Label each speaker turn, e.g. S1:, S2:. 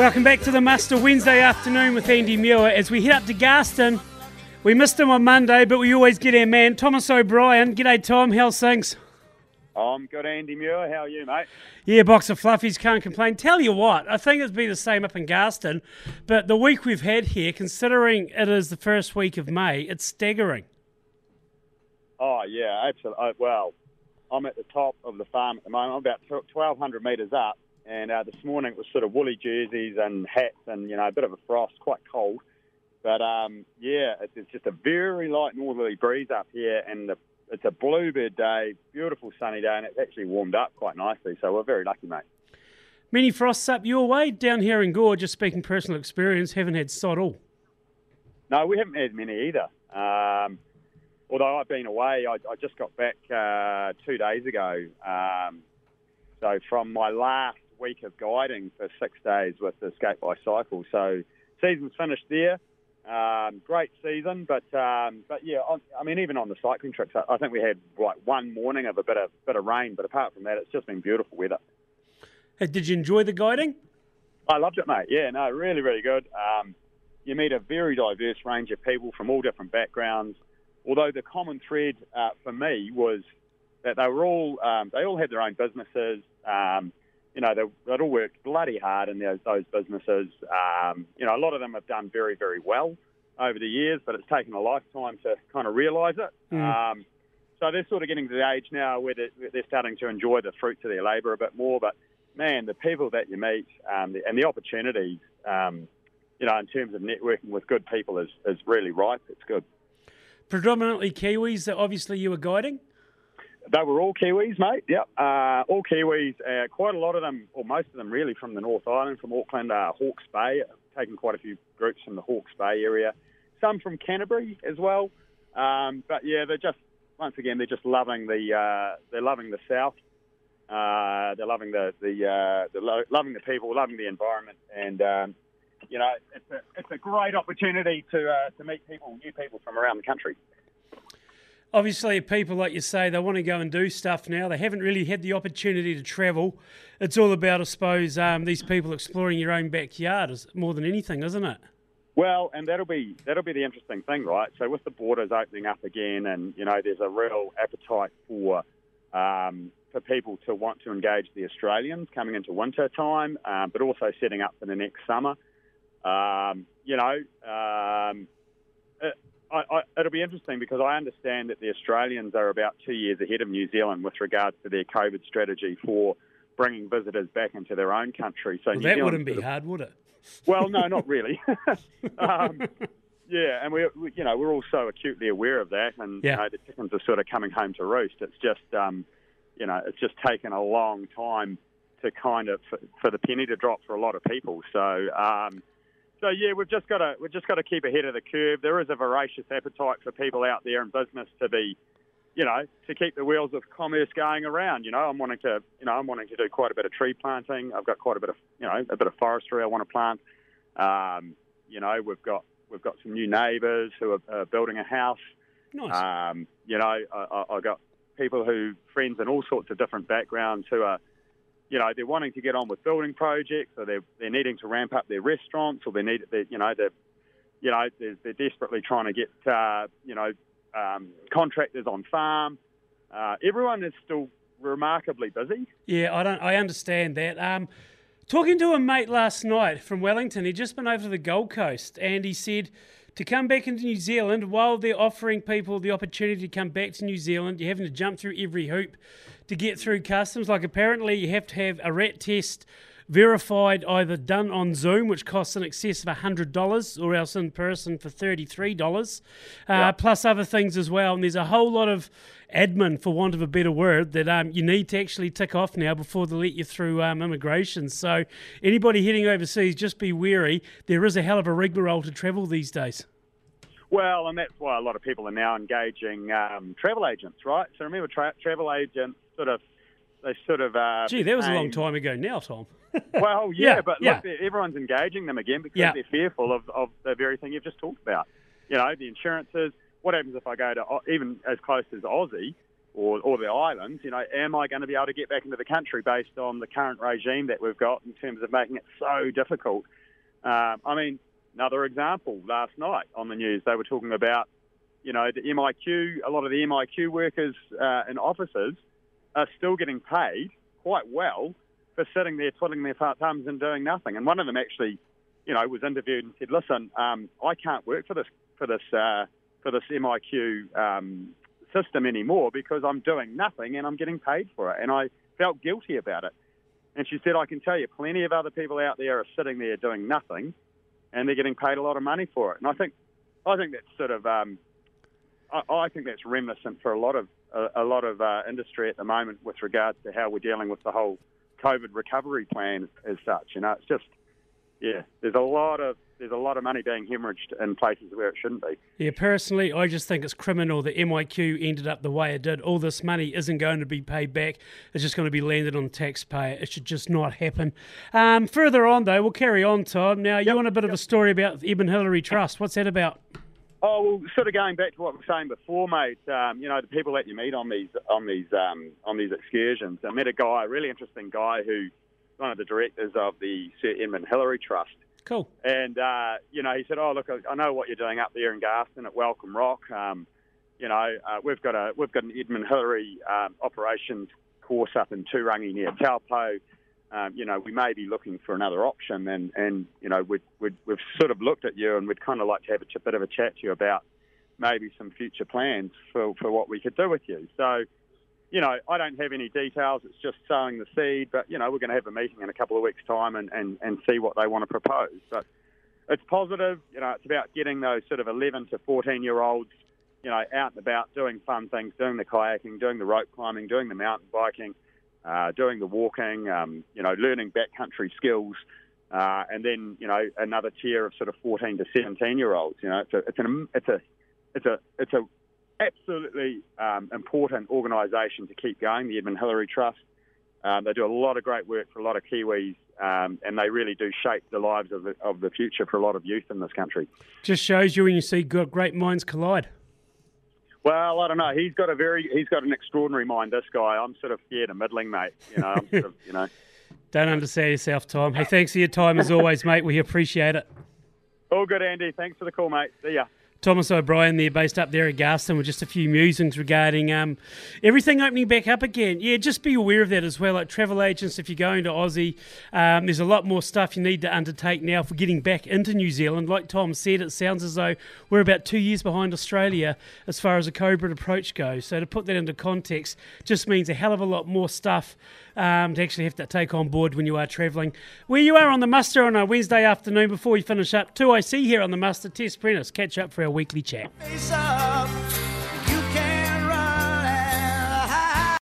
S1: Welcome back to the Muster Wednesday afternoon with Andy Muir as we head up to Garston. We missed him on Monday, but we always get our man, Thomas O'Brien. G'day, Tom. How's things?
S2: I'm good, Andy Muir. How are you, mate?
S1: Yeah, box of fluffies, can't complain. Tell you what, I think it'd be the same up in Garston, but the week we've had here, considering it is the first week of May, it's staggering.
S2: Oh, yeah, absolutely. Oh, well, I'm at the top of the farm at the moment. I'm about 1,200 metres up, and uh, this morning it was sort of woolly jerseys and hats and, you know, a bit of a frost, quite cold. But, um, yeah, it's, it's just a very light northerly breeze up here, and the, it's a bluebird day, beautiful sunny day, and it's actually warmed up quite nicely. So we're very lucky, mate.
S1: Many frosts up your way down here in Gore, just speaking personal experience, haven't had sod all.
S2: No, we haven't had many either. Um, although I've been away, I, I just got back uh, two days ago. Um, so from my last week of guiding for six days with the Skate by Cycle. So season's finished there. Um, great season, but um, but yeah, on, I mean even on the cycling trips, I, I think we had like one morning of a bit of bit of rain, but apart from that, it's just been beautiful weather.
S1: Hey, did you enjoy the guiding?
S2: I loved it, mate. Yeah, no, really, really good. Um, you meet a very diverse range of people from all different backgrounds. Although the common thread uh, for me was that they were all um, they all had their own businesses. Um, you know, they, they'd all worked bloody hard in those, those businesses. Um, you know, a lot of them have done very, very well over the years, but it's taken a lifetime to kind of realise it.
S1: Mm.
S2: Um, so they're sort of getting to the age now where they're, they're starting to enjoy the fruits of their labour a bit more. But man, the people that you meet um, and the opportunities, um, you know, in terms of networking with good people is, is really ripe. It's good.
S1: Predominantly Kiwis that obviously you were guiding?
S2: They were all Kiwis, mate. Yep, uh, all Kiwis. Uh, quite a lot of them, or most of them, really, from the North Island, from Auckland, uh, Hawke's Bay. Taken quite a few groups from the Hawke's Bay area. Some from Canterbury as well. Um, but yeah, they're just once again they're just loving the uh, they're loving the south. Uh, they're loving the the, uh, the lo- loving the people, loving the environment, and um, you know it's a it's a great opportunity to to meet people, new people from around the country.
S1: Obviously, people like you say, they want to go and do stuff now. They haven't really had the opportunity to travel. It's all about, I suppose, um, these people exploring your own backyard is more than anything, isn't it?
S2: Well, and that'll be that'll be the interesting thing, right? So with the borders opening up again, and you know, there's a real appetite for um, for people to want to engage the Australians coming into winter time, um, but also setting up for the next summer. Um, you know, um, it, I, I, it'll be interesting because I understand that the Australians are about two years ahead of New Zealand with regards to their COVID strategy for bringing visitors back into their own country. So
S1: Well, that
S2: Zealand
S1: wouldn't be hard, would it?
S2: well, no, not really. um, yeah, and we, we, you know, we're all so acutely aware of that, and
S1: Yeah.
S2: you know, the chickens are sort of coming home to roost. It's just, um, you know, it's just taken a long time to kind of for, for the penny to drop for a lot of people. So, um, so yeah, we've just got to we've just got to keep ahead of the curve. There is a voracious appetite for people out there in business to be, you know, to keep the wheels of commerce going around. You know, I'm wanting to, you know, I'm wanting to do quite a bit of tree planting. I've got quite a bit of, you know, a bit of forestry I want to plant. Um, you know, we've got we've got some new neighbours who are uh, building a house.
S1: Nice.
S2: Um, you know, I, I, I got people who friends in all sorts of different backgrounds who are, you know, they're wanting to get on with building projects, or they're they're needing to ramp up their restaurants, or they need, they, you know, they're, you know, they're, they're desperately trying to get, uh, you know, um, contractors on farm. Uh, everyone is still remarkably busy.
S1: Yeah, I don't. I understand that. Um, talking to a mate last night from Wellington, he'd just been over to the Gold Coast, and he said to come back into New Zealand while they're offering people the opportunity to come back to New Zealand, you're having to jump through every hoop to get through customs. Like apparently, you have to have a rat test verified either done on Zoom, which costs in excess of $100, or else in person for $33, uh, plus other things as well. And there's a whole lot of admin, for want of a better word, that um, you need to actually tick off now before they let you through um, immigration. So anybody heading overseas, just be wary. There is a hell of a rigmarole to travel these days.
S2: Well, and that's why a lot of people are now engaging um, travel agents, right? So remember, tra- travel agents sort of they sort of. Uh,
S1: Gee, that was a long time ago now, Tom.
S2: Well, yeah,
S1: Yeah,
S2: but
S1: yeah.
S2: look, everyone's engaging them again because
S1: Yeah.
S2: they're fearful of, of the very thing you've just talked about. You know, the insurances. What happens if I go to even as close as Aussie or, or the islands, you know, am I going to be able to get back into the country based on the current regime that we've got in terms of making it so difficult? Uh, I mean, another example last night on the news, they were talking about, you know, the MIQ, a lot of the MIQ workers uh, and officers are still getting paid quite well for sitting there twiddling their thumbs and doing nothing. And one of them actually, you know, was interviewed and said, "Listen, um, I can't work for this for this uh, for this MIQ um, system anymore because I'm doing nothing and I'm getting paid for it. And I felt guilty about it. And she said, I can tell you, plenty of other people out there are sitting there doing nothing and they're getting paid a lot of money for it. And I think, I think that's sort of, um, I, I, think that's reminiscent for a lot of a, a lot of uh, industry at the moment with regards to how we're dealing with the whole COVID recovery plan as such. You know, it's just, yeah, there's a lot of there's a lot of money being hemorrhaged in places where it shouldn't be.
S1: Yeah, personally, I just think it's criminal that MIQ ended up the way it did. All this money isn't going to be paid back. It's just going to be landed on the taxpayer. It should just not happen. Um, further on, though, we'll carry on, Tom. Now, you want a bit yep. of a story about the Edmund Hillary Trust. What's that about?
S2: Oh well, sort of going back to what we were saying before, mate. Um, you know, the people that you meet on these on these um, on these excursions. I met a guy, a really interesting guy, who one of the directors of the Sir Edmund Hillary Trust,
S1: Cool.
S2: And uh, you know, he said, "Oh, look, I know what you're doing up there in Garston at Welcome Rock. Um, you know, uh, we've got a we've got an Edmund Hillary um, operations course up in Turangi near Taupo. Um, you know, we may be looking for another option, and and you know, we'd, we'd, we've sort of looked at you, and we'd kind of like to have a ch- bit of a chat to you about maybe some future plans for for what we could do with you. So." you know, I don't have any details. It's just sowing the seed. But, you know, we're going to have a meeting in a couple of weeks' time and, and, and see what they want to propose. But it's positive. You know, it's about getting those sort of 11 to 14 year olds, you know, out and about doing fun things, doing the kayaking, doing the rope climbing, doing the mountain biking, uh, doing the walking, um, you know, learning backcountry skills. Uh, and then, you know, another tier of sort of 14 to 17 year olds. You know, it's a, it's an, it's a, it's a, it's a absolutely um, important organisation to keep going, the Edmund Hillary Trust. Um, they do a lot of great work for a lot of Kiwis, um, and they really do shape the lives of the, of the future for a lot of youth in this country.
S1: Just shows you when you see great minds collide.
S2: Well, I don't know. He's got a very, he's got an extraordinary mind. This guy, I'm sort of scared of middling, mate. You know, I'm sort of, you know.
S1: Don't understand yourself, Tom. Hey, thanks for your time as always, mate. We appreciate it.
S2: All good, Andy. Thanks for the call, mate. See ya.
S1: Thomas O'Brien there, based up there at Garston, with just a few musings regarding um, everything opening back up again. Yeah, just be aware of that as well. Like travel agents, if you're going to Aussie, um, there's a lot more stuff you need to undertake now for getting back into New Zealand. Like Tom said, it sounds as though we're about two years behind Australia as far as a COVID approach goes. So to put that into context, just means a hell of a lot more stuff um, to actually have to take on board when you are travelling. Where you are on the muster on a Wednesday afternoon before we finish up, 2IC here on the muster. Tess Prentice, catch up for our weekly chat.